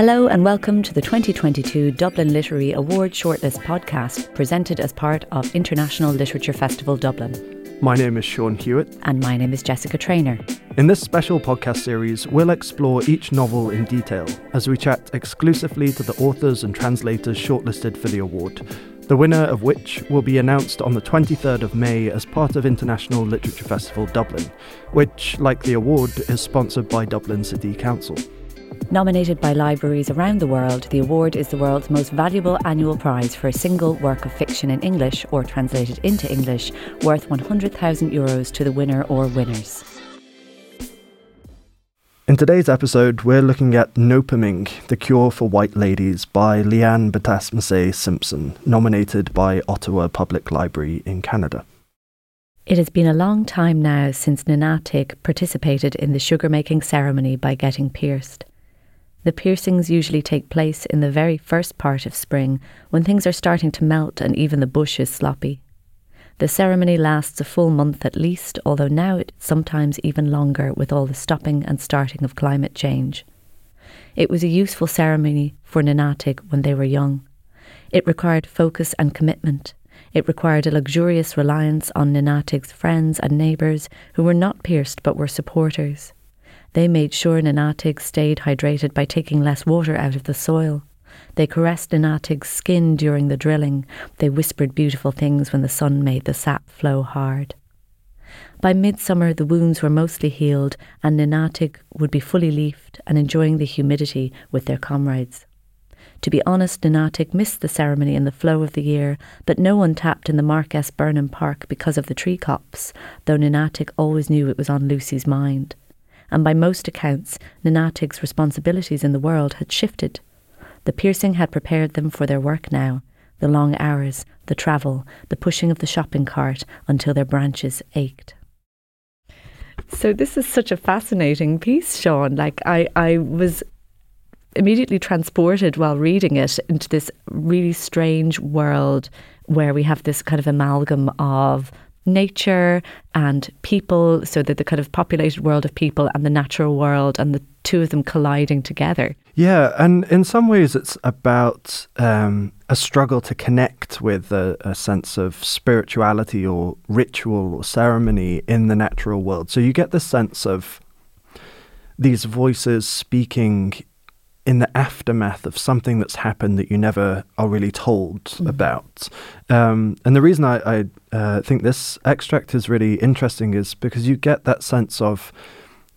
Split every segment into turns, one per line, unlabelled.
Hello and welcome to the 2022 Dublin Literary Award Shortlist podcast, presented as part of International Literature Festival Dublin.
My name is Sean Hewitt.
And my name is Jessica Traynor.
In this special podcast series, we'll explore each novel in detail as we chat exclusively to the authors and translators shortlisted for the award, the winner of which will be announced on the 23rd of May as part of International Literature Festival Dublin, which, like the award, is sponsored by Dublin City Council.
Nominated by libraries around the world, the award is the world's most valuable annual prize for a single work of fiction in English or translated into English, worth 100,000 euros to the winner or winners.
In today's episode, we're looking at Noopiming, The Cure for White Ladies by Leanne Betasamosake Simpson, nominated by Ottawa Public Library in Canada.
It has been a long time now since Nanatig participated in the sugar making ceremony by getting pierced. The piercings usually take place in the very first part of spring when things are starting to melt and even the bush is sloppy. The ceremony lasts a full month at least, although now it's sometimes even longer with all the stopping and starting of climate change. It was a useful ceremony for Nanatig when they were young. It required focus and commitment. It required a luxurious reliance on Nanatig's friends and neighbours who were not pierced but were supporters. They made sure Nanatig stayed hydrated by taking less water out of the soil. They caressed Nanatig's skin during the drilling. They whispered beautiful things when the sun made the sap flow hard. By midsummer, the wounds were mostly healed, and Nanatig would be fully leafed and enjoying the humidity with their comrades. To be honest, Nanatig missed the ceremony in the flow of the year, but no one tapped in the Mark S. Burnham Park because of the tree cops, though Nanatig always knew it was on Lucy's mind and by most accounts, Nanatig's responsibilities in the world had shifted. The piercing had prepared them for their work now the long hours, the travel, the pushing of the shopping cart until their branches ached. So this is such a fascinating piece, Sean. Like I, I was immediately transported while reading it into this really strange world where we have this kind of amalgam of nature and people, so that the kind of populated world of people and the natural world and the two of them colliding together.
Yeah, and in some ways it's about um, a struggle to connect with a, a, sense of spirituality or ritual or ceremony in the natural world. So you get the sense of these voices speaking in the aftermath of something that's happened that you never are really told mm-hmm. about. Um, and the reason I, I uh, think this extract is really interesting is because you get that sense of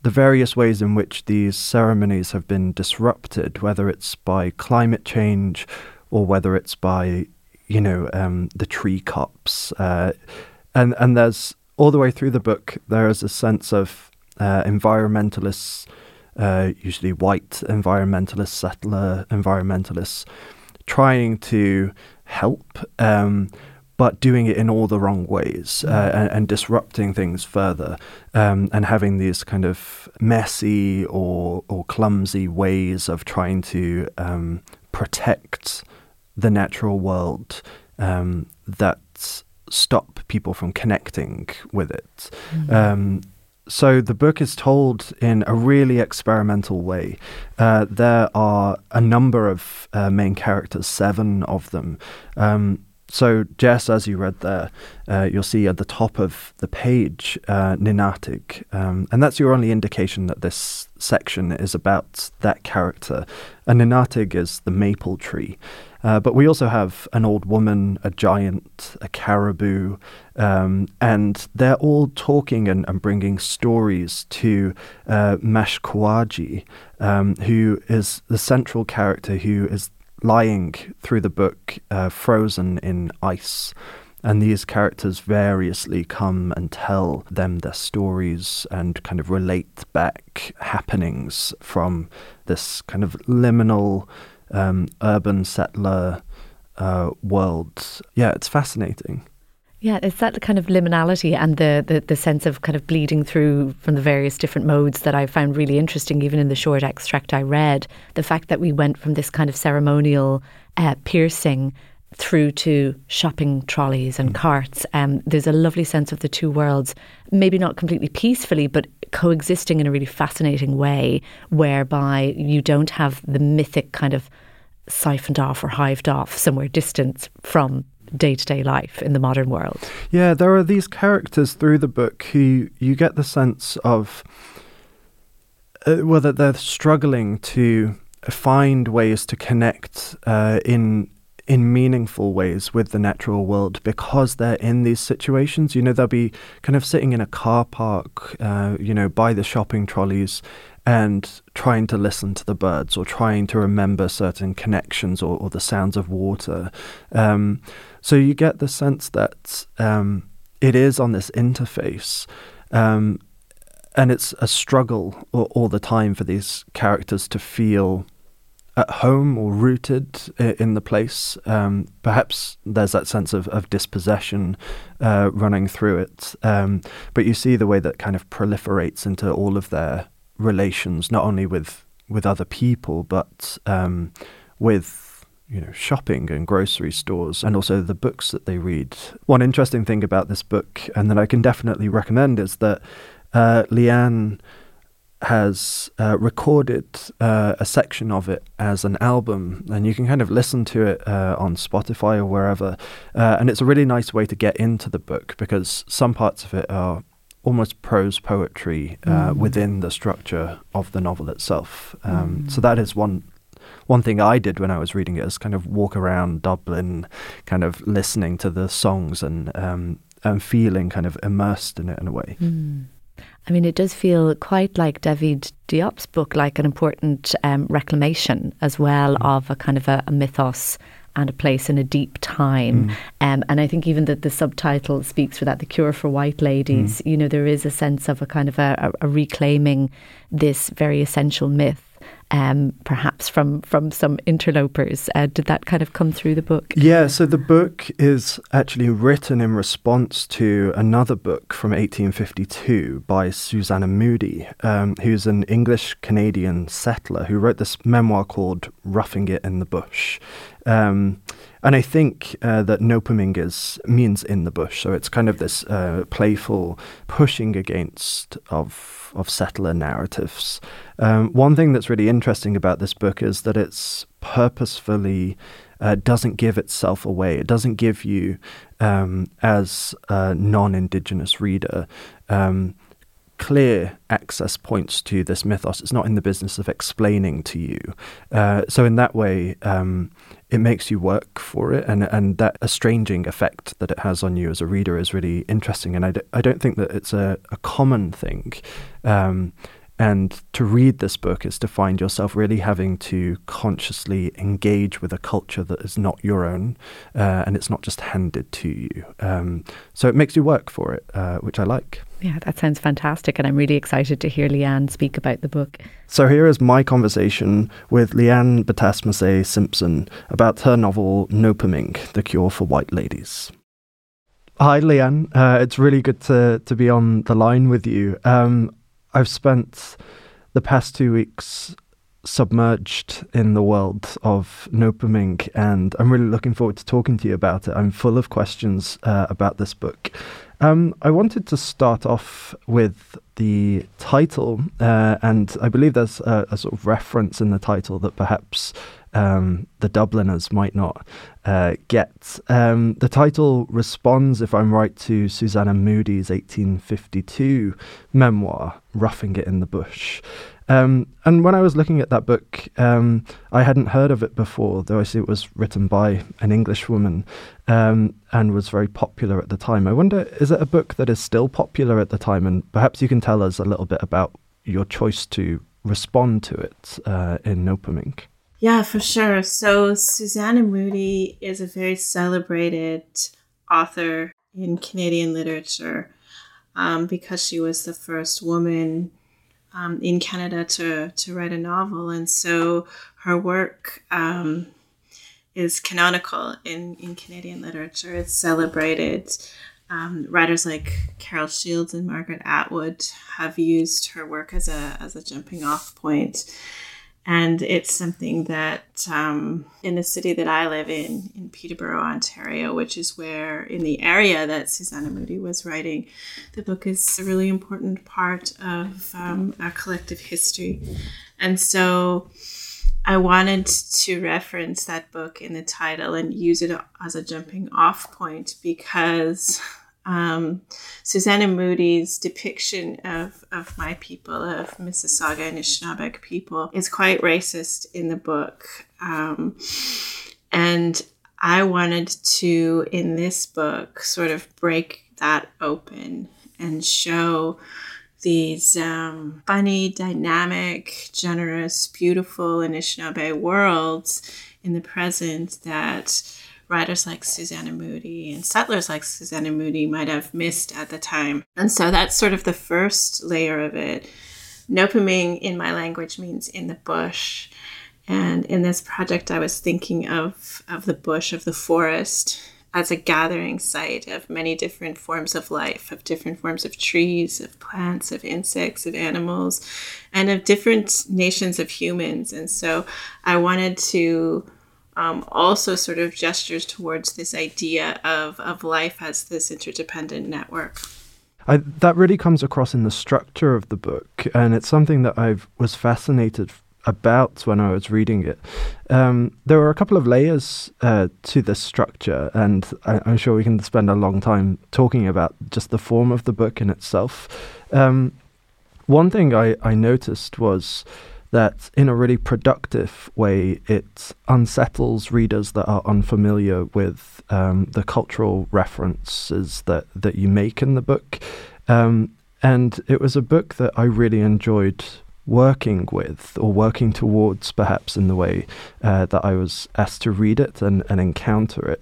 the various ways in which these ceremonies have been disrupted, whether it's by climate change or whether it's by, you know, um, the tree cops. Uh, and, and there's all the way through the book, there is a sense of uh, environmentalists uh, usually white environmentalists, settler environmentalists, trying to help, um, but doing it in all the wrong ways uh, mm. and, and, disrupting things further, um, and having these kind of messy or or clumsy ways of trying to um, protect the natural world um, that stop people from connecting with it. Mm-hmm so the book is told in a really experimental way. Uh, there are a number of uh, main characters, seven of them. So, Jess, as you read there, uh, you'll see at the top of the page uh, Ninatig, um, and that's your only indication that this section is about that character. And Ninatig is the maple tree. Uh, but we also have an old woman, a giant, a caribou, um, and they're all talking and, and bringing stories to uh, um, who is the central character who is lying through the book uh, frozen in ice. And these characters variously come and tell them their stories and kind of relate back happenings from this kind of liminal um, urban settler uh, world. Yeah, it's fascinating.
Yeah, it's that kind of liminality and the, the, the sense of kind of bleeding through from the various different modes that I found really interesting, even in the short extract I read. The fact that we went from this kind of ceremonial uh, piercing through to shopping trolleys and carts. Um, there's a lovely sense of the two worlds, maybe not completely peacefully, but coexisting in a really fascinating way, whereby you don't have the mythic kind of siphoned off or hived off somewhere distant from day to day life in the modern world.
Yeah, there are these characters through the book who you get the sense of uh, that they're struggling to find ways to connect uh, in in meaningful ways with the natural world because they're in these situations. You know, they'll be kind of sitting in a car park, uh, you know, by the shopping trolleys and trying to listen to the birds or trying to remember certain connections or, or the sounds of water. Um, so you get the sense that um, it is on this interface. Um, and it's a struggle all, all the time for these characters to feel at home or rooted in the place. Um, perhaps there's that sense of, of dispossession uh, running through it. Um, but you see the way that kind of proliferates into all of their relations, not only with, with other people, but um, with you know shopping and grocery stores and also the books that they read. One interesting thing about this book, and that I can definitely recommend, is that uh, Leanne has uh, recorded uh, a section of it as an album, and you can kind of listen to it uh, on Spotify or wherever. Uh, and it's a really nice way to get into the book because some parts of it are almost prose poetry uh, mm. within the structure of the novel itself. Um, mm. So that is one. One thing I did when I was reading it is kind of walk around Dublin, kind of listening to the songs and um, and feeling kind of immersed in it in a way.
Mm. I mean, it does feel quite like David Diop's book, like an important um, reclamation as well mm. of a kind of a, a, mythos and a place in a deep time. Mm. Um, and I think even that the subtitle speaks for that, The Cure for White Ladies. Mm. You know, there is a sense of a kind of a, a, a reclaiming this very essential myth um, perhaps from from some interlopers. Uh, did that kind of come through the book?
Yeah, so the book is actually written in response to another book from 1852 by Susanna Moodie, um, who's an English Canadian settler who wrote this memoir called Roughing It in the Bush. Um, and I think uh, that Nopomingas means in the bush, so it's kind of this uh, playful pushing against of of settler narratives. Um, one thing that's really interesting about this book is that it's purposefully uh, doesn't give itself away. It doesn't give you, um, as a non-indigenous reader, um, clear access points to this mythos. It's not in the business of explaining to you. Uh, so in that way, um, it makes you work for it, and and that estranging effect that it has on you as a reader is really interesting. And I d- I don't think that it's a, a common thing. Um, and to read this book is to find yourself really having to consciously engage with a culture that is not your own, uh, and it's not just handed to you. Um, so it makes you work for it, uh, which I like.
Yeah, that sounds fantastic. And I'm really excited to hear Leanne speak about the book.
So here is my conversation with Leanne Betasamosake Simpson about her novel Noopiming, The Cure for White Ladies. Hi, Leanne. Uh, it's really good to, to be on the line with you. Um, I've spent the past two weeks submerged in the world of Noopiming, and I'm really looking forward to talking to you about it. I'm full of questions uh, about this book. Um, I wanted to start off with the title, uh, and I believe there's a, a, sort of reference in the title that perhaps um, the Dubliners might not uh, get. Um, the title responds, if I'm right, to Susanna Moodie's 1852 memoir, Roughing It in the Bush. Um, and when I was looking at that book, um, I hadn't heard of it before, though I see it was written by an English woman um, and was very popular at the time. I wonder, is it a book that is still popular at the time? And perhaps you can tell us a little bit about your choice to respond to it uh, in Noopiming.
Yeah, for sure. So, Susanna Moodie is a very celebrated author in Canadian literature um, because she was the first woman um, in Canada to, to write a novel. And so her work um, is canonical in, in Canadian literature. It's celebrated. Um, writers like Carol Shields and Margaret Atwood have used her work as a, as a jumping off point. And it's something that um, in the city that I live in, in Peterborough, Ontario, which is where in the area that Susanna Moodie was writing, the book is a really important part of um, our collective history. And so I wanted to reference that book in the title and use it as a jumping off point because um, Susanna Moodie's depiction of, of my people, of Mississauga and Anishinaabeg people, is quite racist in the book. Um, and I wanted to, in this book, sort of break that open and show these um, funny, dynamic, generous, beautiful Anishinaabe worlds in the present that writers like Susanna Moodie and settlers like Susanna Moodie might have missed at the time. And so that's sort of the first layer of it. Noopiming in my language means in the bush. And in this project, I was thinking of, of the bush, of the forest, as a gathering site of many different forms of life, of different forms of trees, of plants, of insects, of animals, and of different nations of humans. And so I wanted to um, also sort of gestures towards this idea of, of life as this interdependent network.
I, that really comes across in the structure of the book, and it's something that I was fascinated about when I was reading it. Um, there were a couple of layers uh, to this structure, and I, am sure we can spend a long time talking about just the form of the book in itself. Um, one thing I, I noticed was that in a really productive way, it unsettles readers that are unfamiliar with um, the cultural references that, that you make in the book. Um, and it was a book that I really enjoyed working with or working towards, perhaps in the way uh, that I was asked to read it and, and encounter it.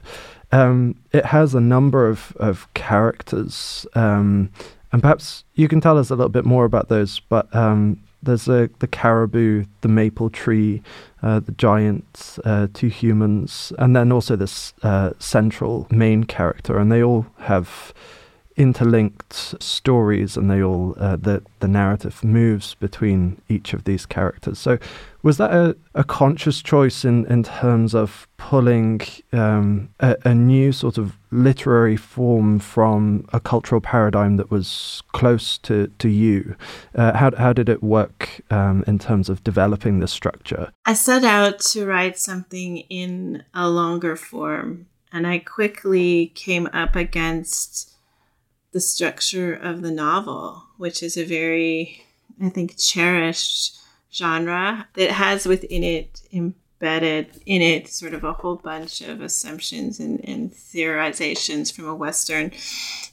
Um, it has a number of, of characters, um, and perhaps you can tell us a little bit more about those. But um, there's the caribou, the maple tree, uh, the giants, uh, two humans, and then also this uh, central main character, and they all have interlinked stories, and they all uh, the the narrative moves between each of these characters. So, was that a, a conscious choice in in terms of pulling um, a, a, new sort of literary form from a cultural paradigm that was close to to you? Uh, how how did it work um, in terms of developing the structure?
I set out to write something in a longer form, and I quickly came up against the structure of the novel, which is a very, I think, cherished genre that has within it embedded in it sort of a whole bunch of assumptions and, and theorizations from a Western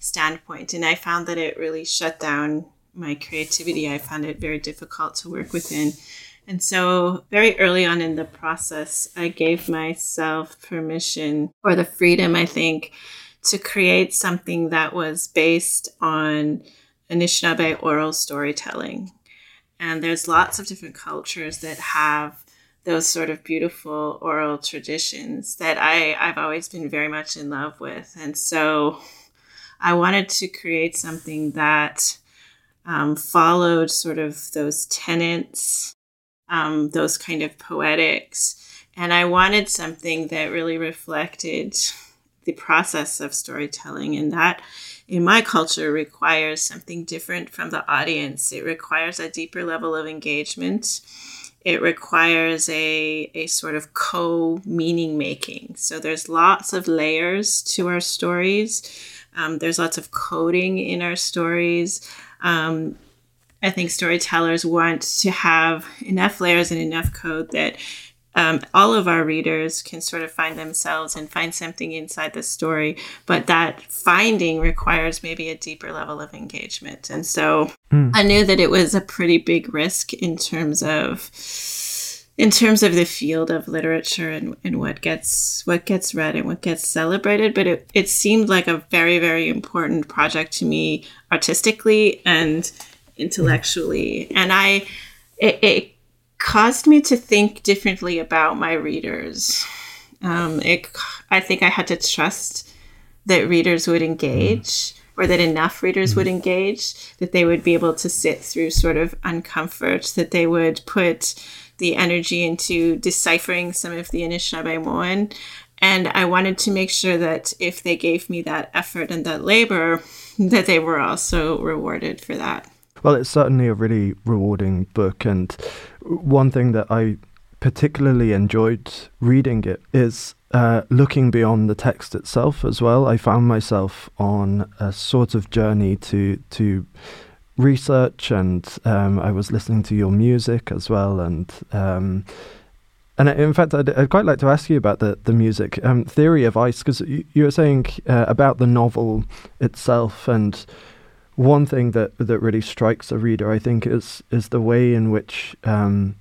standpoint. And I found that it really shut down my creativity. I found it very difficult to work within. And so, very early on in the process, I gave myself permission or the freedom, I think, to create something that was based on Anishinaabe oral storytelling. And there's lots of different cultures that have those sort of beautiful oral traditions that I, I've always been very much in love with. And so I wanted to create something that um, followed sort of those tenets, um, those kind of poetics. And I wanted something that really reflected the process of storytelling and that in my culture requires something different from the audience. It requires a deeper level of engagement. It requires a, a sort of co meaning making. So there's lots of layers to our stories. Um, there's lots of coding in our stories. Um, i think storytellers want to have enough layers and enough code that um, all of our readers can sort of find themselves and find something inside the story, but that finding requires maybe a deeper level of engagement. And so mm. I knew that it was a pretty big risk in terms of in terms of the field of literature and, and what gets what gets read and what gets celebrated but it, it seemed like a very very important project to me artistically and intellectually and i it, it caused me to think differently about my readers. Um, it, I think I had to trust that readers would engage, or that enough readers would engage, that they would be able to sit through sort of uncomfort, that they would put the energy into deciphering some of the Anishinaabemowin. And I wanted to make sure that if they gave me that effort and that labor, that they were also rewarded for that.
Well, it's certainly a really rewarding book. And one thing that I particularly enjoyed reading it is uh, looking beyond the text itself as well. I found myself on a sort of journey to to research, and um, I was listening to your music as well, and. Um, and in fact, I'd, I'd, quite like to ask you about the the music um, theory of ice because you, you, were saying uh, about the novel itself, and one thing that that really strikes a reader, I think, is is the way in which um,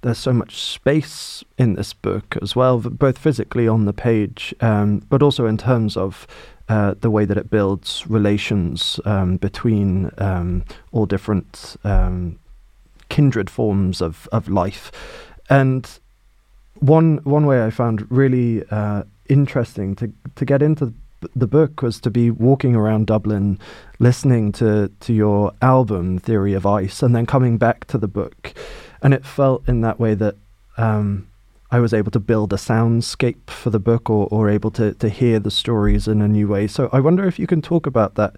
there's so much space in this book as well, both physically on the page, um, but also in terms of uh, the way that it builds relations um, between um, all different um, kindred forms of, of life. And one one way I found really uh, interesting to to get into the book was to be walking around Dublin, listening to to your album Theory of Ice, and then coming back to the book and it felt in that way that um, I was able to build a soundscape for the book or, or able to, to hear the stories in a new way. So I wonder if you can talk about that.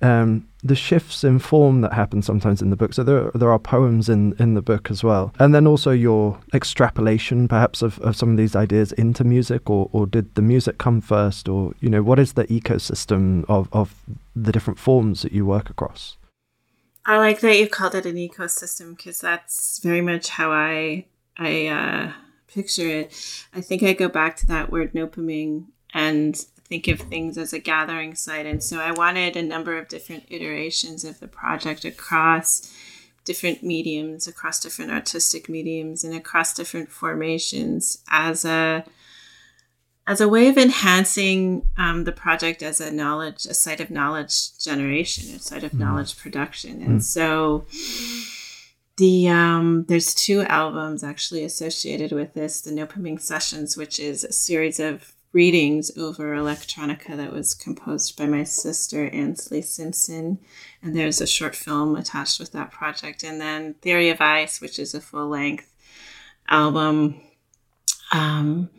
Um, the shifts in form that happen sometimes in the book. So there, there are poems in, in the book as well. And then also your extrapolation, perhaps, of, of some of these ideas into music, or, or did the music come first? Or, you know, what is the ecosystem of, of the different forms that you work across?
I like that you called it an ecosystem because that's very much how I I uh, picture it. I think I go back to that word noopiming and think of things as a gathering site. And so I wanted a number of different iterations of the project across different mediums, across different artistic mediums, and across different formations as a as a way of enhancing um, the project as a knowledge, a site of knowledge generation, a site of mm. knowledge production. And mm. so the um, there's two albums actually associated with this, the Noopiming Sessions, which is a series of readings over electronica that was composed by my sister Ansley Simpson. And there's a short film attached with that project. And then Theory of Ice, which is a full length album. Um,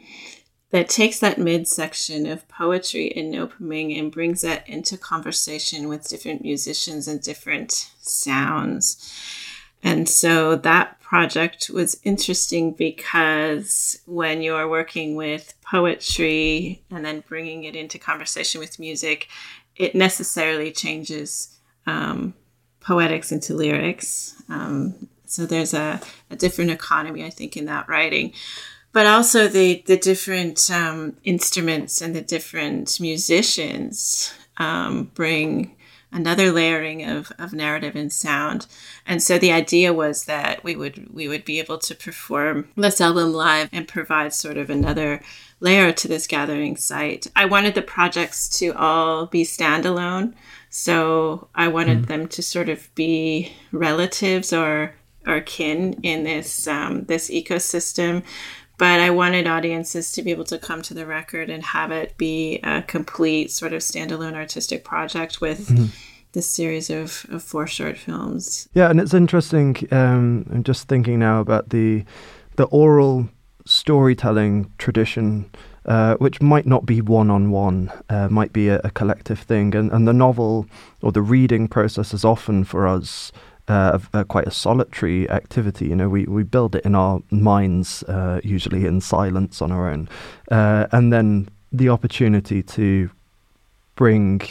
that takes that midsection of poetry and noopiming and brings that into conversation with different musicians and different sounds. And so that project was interesting because when you're working with poetry and then bringing it into conversation with music, it necessarily changes um, poetics into lyrics. Um, so there's a, a different economy, I think, in that writing but also the the different um, instruments and the different musicians um, bring another layering of, of narrative and sound. And so the idea was that we would we would be able to perform this album live and provide sort of another layer to this gathering site. I wanted the projects to all be standalone. So I wanted mm. them to sort of be relatives or or kin in this um, this ecosystem but I wanted audiences to be able to come to the record and have it be a complete sort of standalone artistic project with mm-hmm. this series of, of four short films.
Yeah, and it's interesting. Um, I'm just thinking now about the the oral storytelling tradition. Uh, which might not be one on one, might be a, a, collective thing. And, and the novel or the reading process is often for us uh, a, a, quite a solitary activity. You know, we, we build it in our minds, uh, usually in silence on our own, uh, and then the opportunity to bring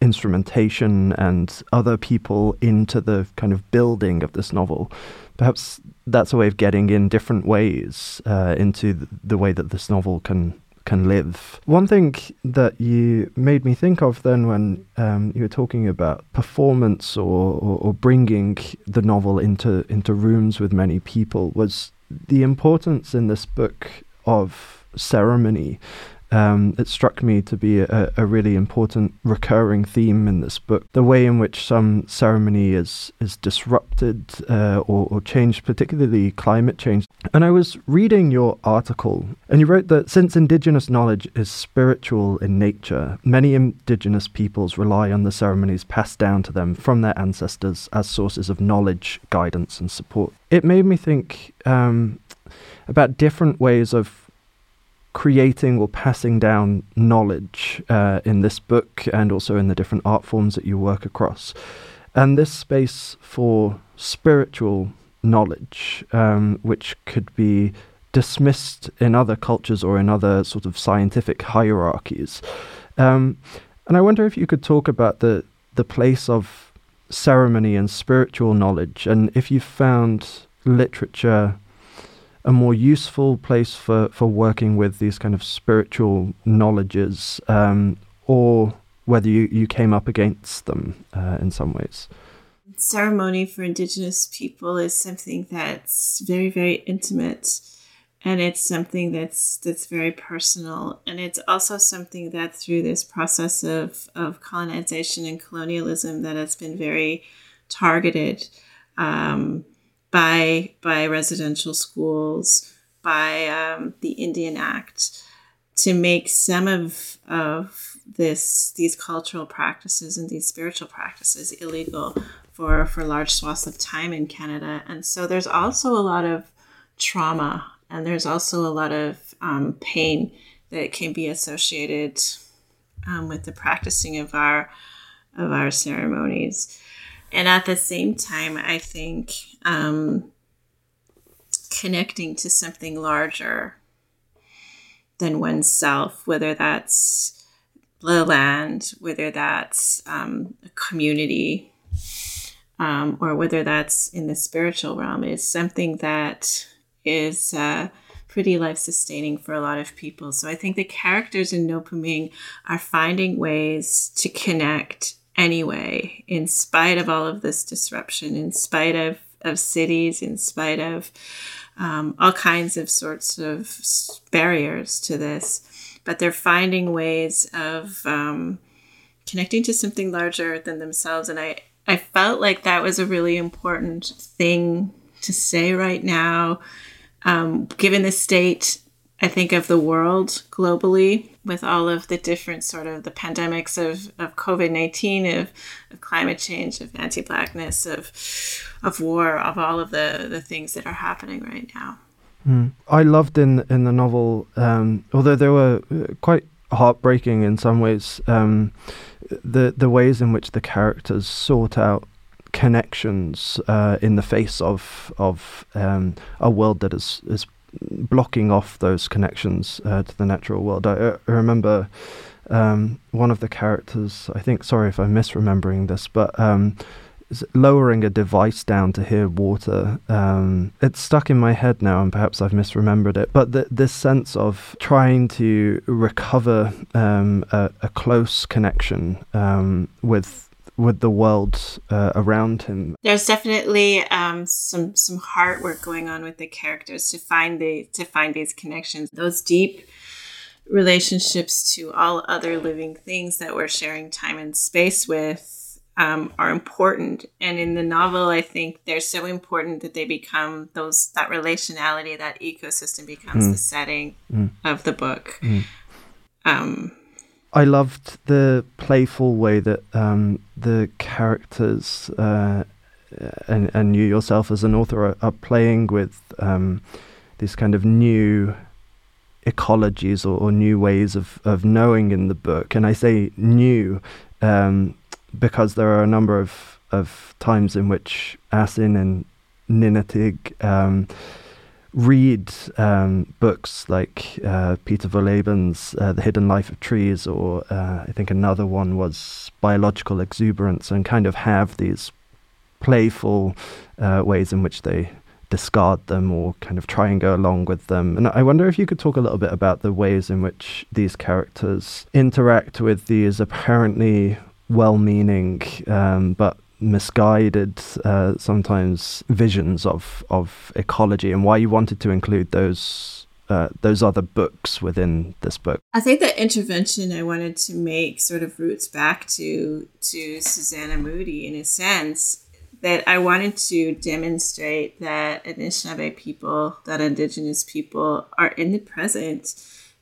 instrumentation and other people into the kind of building of this novel. Perhaps that's a way of getting in different ways uh, into the way that this novel can can live. One thing that you made me think of then when um, you were talking about performance or, or, or, bringing the novel into, into rooms with many people was the importance in this book of ceremony um, it struck me to be a, a, really important recurring theme in this book. The way in which some ceremony is is disrupted uh, or, or, changed, particularly climate change. And I was reading your article, and you wrote that since indigenous knowledge is spiritual in nature, many indigenous peoples rely on the ceremonies passed down to them from their ancestors as sources of knowledge, guidance, and support. It made me think um, about different ways of creating or passing down knowledge uh, in this book and also in the different art forms that you work across. And this space for spiritual knowledge, um, which could be dismissed in other cultures or in other sort of scientific hierarchies. Um, and I wonder if you could talk about the the place of ceremony and spiritual knowledge, and if you found literature a more useful place for, for working with these kind of spiritual knowledges, um, or whether you, you came up against them uh, in some ways.
Ceremony for Indigenous people is something that's very, very intimate, and it's something that's that's very personal, and it's also something that through this process of of colonization and colonialism that has been very targeted. Um, by by residential schools, by um, the Indian Act, to make some of of this these cultural practices and these spiritual practices illegal for for large swaths of time in Canada. And so there's also a lot of trauma and there's also a lot of um, pain that can be associated um, with the practicing of our of our ceremonies. And at the same time, I think um, connecting to something larger than oneself, whether that's the land, whether that's um, a community, um, or whether that's in the spiritual realm, is something that is uh, pretty life sustaining for a lot of people. So I think the characters in Noopiming are finding ways to connect anyway, in spite of all of this disruption, in spite of, of cities, in spite of um, all kinds of sorts of barriers to this. But they're finding ways of um, connecting to something larger than themselves. And I, I felt like that was a really important thing to say right now, um, given the state I think of the world globally with all of the different sort of the pandemics of, of COVID 19, of, of climate change, of anti blackness, of, of war, of all of the, the things that are happening right now.
Mm. I loved in in the novel, um, although they were uh, quite heartbreaking in some ways, um, the the ways in which the characters sort out connections uh, in the face of of um, a world that is is blocking off those connections uh, to the natural world. I, I remember um, one of the characters, I think, sorry if I'm misremembering this, but um, lowering a device down to hear water. Um, it's stuck in my head now, and perhaps I've misremembered it. But this sense of trying to recover um, a, a, close connection um, with with the world uh, around him.
There's definitely um, some some heart work going on with the characters to find the to find these connections, those deep relationships to all other living things that we're sharing time and space with um, are important. And in the novel, I think they're so important that they become those that relationality, that ecosystem becomes mm. the setting mm. of the book. Mm. Um,
I loved the playful way that um, the characters uh, and and you yourself as an author are, are playing with um, these kind of new ecologies or, or, new ways of, of knowing in the book. And I say new um, because there are a number of, of times in which Asin and Ninatig um, read um, books like uh, Peter Wohlleben's uh, The Hidden Life of Trees, or uh, I think another one was Biological Exuberance, and kind of have these playful uh, ways in which they discard them or kind of try and go along with them. And I wonder if you could talk a little bit about the ways in which these characters interact with these apparently well meaning um, but misguided uh, sometimes visions of of ecology and why you wanted to include those uh, those other books within this book?
I think the intervention I wanted to make sort of roots back to to Susanna Moodie in a sense that I wanted to demonstrate that Anishinaabe people, that Indigenous people, are in the present,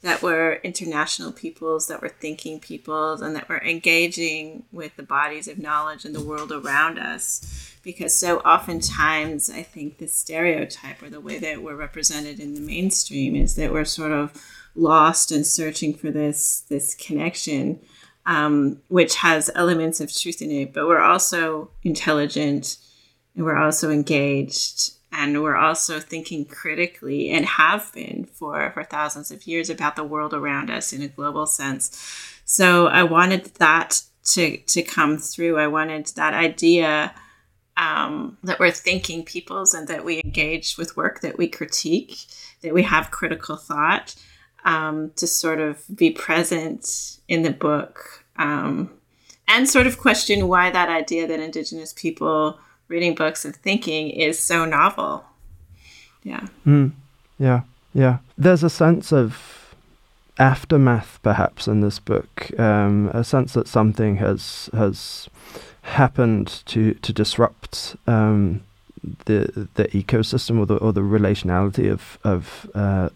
that we're international peoples, that we're thinking peoples, and that we're engaging with the bodies of knowledge and the world around us. Because so oftentimes, I think the stereotype or the way that we're represented in the mainstream is that we're sort of lost and searching for this this connection um, which has elements of truth in it, but we're also intelligent and we're also engaged and we're also thinking critically and have been for, for thousands of years about the world around us in a global sense. So I wanted that to, to come through. I wanted that idea um, that we're thinking peoples and that we engage with work, that we critique, that we have critical thought um, to sort of be present in the book um, and sort of question why that idea that Indigenous people reading books and thinking is so novel. Yeah.
Mm, yeah. Yeah. There's a sense of aftermath, perhaps, in this book. Um, a sense that something has has happened to to disrupt um, the the ecosystem or the or the relationality of of uh,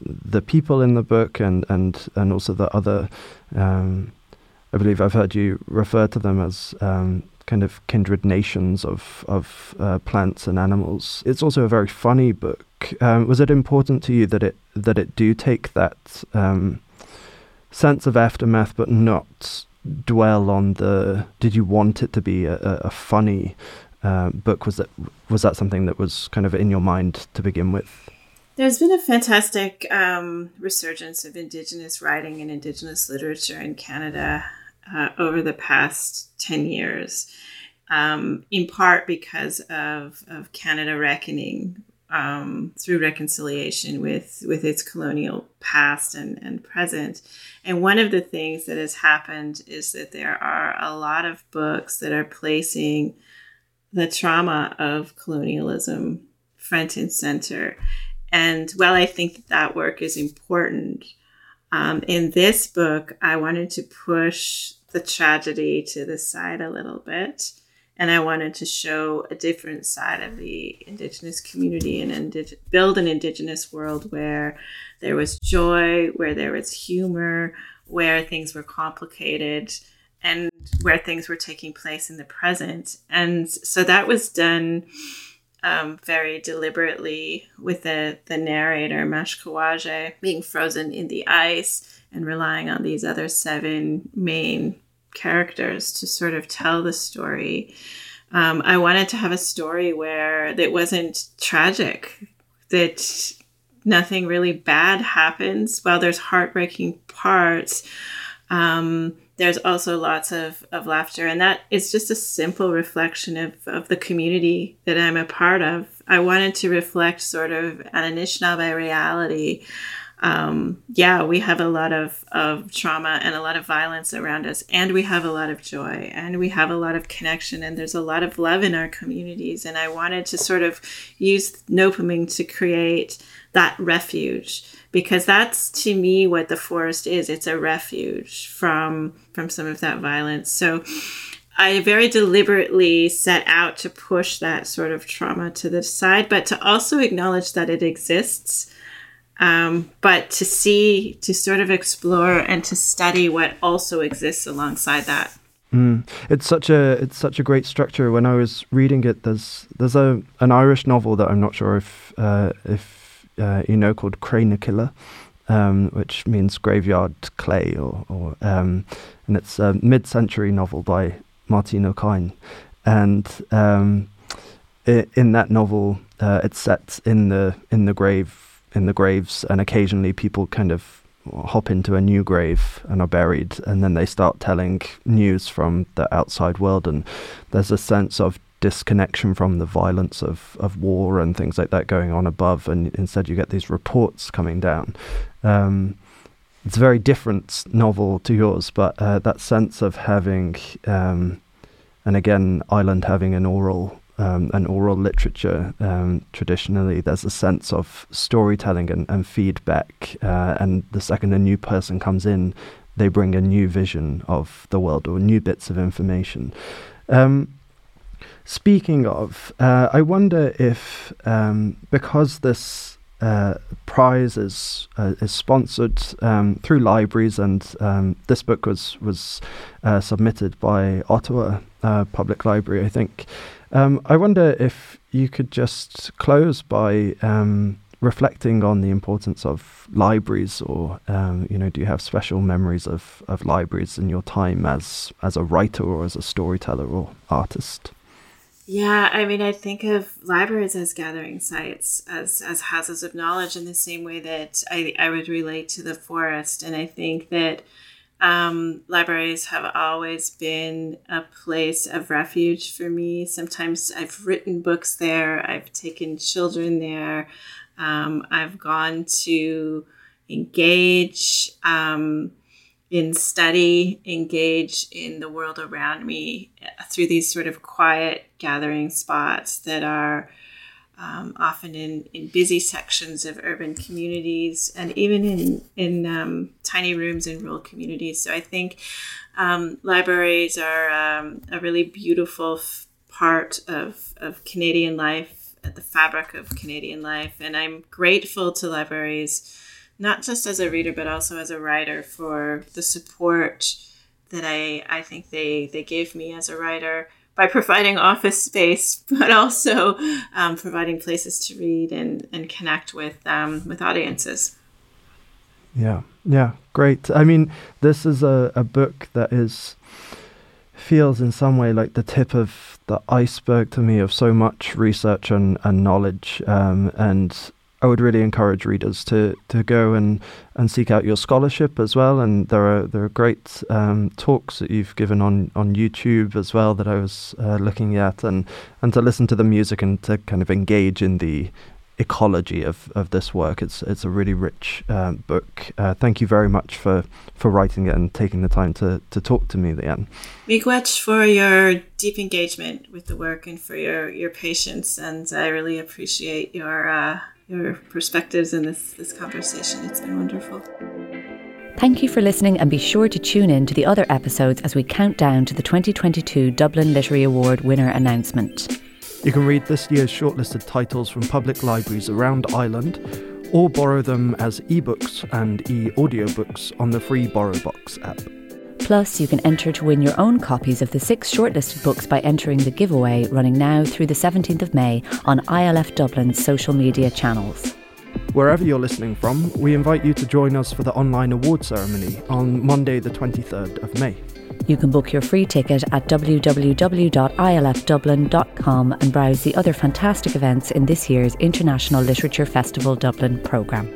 the people in the book and and and also the other. Um, I believe I've heard you refer to them as um, kind of kindred nations of of uh, plants and animals. It's also a very funny book. Um, was it important to you that it that it do take that um, sense of aftermath, but not dwell on the? Did you want it to be a, a funny uh, book? Was that was that something that was kind of in your mind to begin with?
There's been a fantastic um, resurgence of Indigenous writing and Indigenous literature in Canada uh, over the past 10 years, um, in part because of, of Canada reckoning um, through reconciliation with, with its colonial past and, and present. And one of the things that has happened is that there are a lot of books that are placing the trauma of colonialism front and center and while I think that, that work is important, um, in this book, I wanted to push the tragedy to the side a little bit. And I wanted to show a different side of the Indigenous community and indig- build an Indigenous world where there was joy, where there was humor, where things were complicated, and where things were taking place in the present. And so that was done um, very deliberately with the, the narrator, Mashkawaji, being frozen in the ice and relying on these other seven main characters to sort of tell the story. Um, I wanted to have a story where it wasn't tragic, that nothing really bad happens. While there's heartbreaking parts, um, there's also lots of, of laughter. And that is just a simple reflection of, of the community that I'm a part of. I wanted to reflect sort of an Anishinaabe reality. Um, yeah, we have a lot of, of trauma and a lot of violence around us, and we have a lot of joy, and we have a lot of connection, and there's a lot of love in our communities. And I wanted to sort of use Noopiming to create that refuge because that's to me what the forest is it's a refuge from from some of that violence so i very deliberately set out to push that sort of trauma to the side but to also acknowledge that it exists um, but to see to sort of explore and to study what also exists alongside that
Mm. It's such a it's such a great structure. When I was reading it, there's there's a an Irish novel that I'm not sure if uh, if uh, you know called Cré na Cille, um, which means graveyard clay, or, or um, and it's a mid-century novel by Máirtín Ó Cadhain, and um, in that novel, uh, it's set in the in the grave in the graves, and occasionally people kind of hop into a new grave and are buried, and then they start telling news from the outside world, and there's a sense of disconnection from the violence of, of war and things like that going on above, and instead you get these reports coming down. Um, it's a very different novel to yours, but uh, that sense of having, um, and again, Island having an oral um, and oral literature, um, traditionally there's a sense of storytelling and, and feedback. Uh, and the second a new person comes in, they bring a new vision of the world or new bits of information. Um, speaking of, uh, I wonder if um, because this uh, prize is uh, is sponsored um, through libraries, and um, this book was was uh, submitted by Ottawa uh, Public Library, I think. Um, I wonder if you could just close by um, reflecting on the importance of libraries, or um, you know, do you have special memories of, of libraries in your time as as a writer or as a storyteller or artist?
Yeah, I mean, I think of libraries as gathering sites, as as houses of knowledge, in the same way that I, I would relate to the forest. And I think that um, libraries have always been a place of refuge for me. Sometimes I've written books there, I've taken children there, um, I've gone to engage. Um, in study, engage in the world around me uh, through these sort of quiet gathering spots that are um, often in, in busy sections of urban communities and even in, in um, tiny rooms in rural communities. So I think um, libraries are um, a really beautiful f- part of, of Canadian life, the fabric of Canadian life. And I'm grateful to libraries not just as a reader but also as a writer for the support that I, I think they, they gave me as a writer by providing office space, but also um, providing places to read and, and connect with um, with audiences.
Yeah, yeah, great. I mean, this is a, a book that is feels in some way like the tip of the iceberg to me of so much research and, and knowledge um, and I would really encourage readers to to go and, and seek out your scholarship as well. And there are there are great um, talks that you've given on, on YouTube as well that I was uh, looking at, and and to listen to the music and to kind of engage in the ecology of, of this work. It's it's a really rich um, book. Uh, thank you very much for, for writing it and taking the time to, to talk to me, Leanne.
Miigwech for your deep engagement with the work and for your, your patience. And I really appreciate your uh, your perspectives in this, this conversation. It's been wonderful.
Thank you for listening and be sure to tune in to the other episodes as we count down to the 2022 Dublin Literary Award winner announcement.
You can read this year's shortlisted titles from public libraries around Ireland or borrow them as ebooks and e audiobooks on the free BorrowBox app.
Plus, you can enter to win your own copies of the six shortlisted books by entering the giveaway running now through the 17th of May on ILF Dublin's social media channels.
Wherever you're listening from, we invite you to join us for the online award ceremony on Monday, the 23rd of May.
You can book your free ticket at www.ilfdublin.com and browse the other fantastic events in this year's International Literature Festival Dublin programme.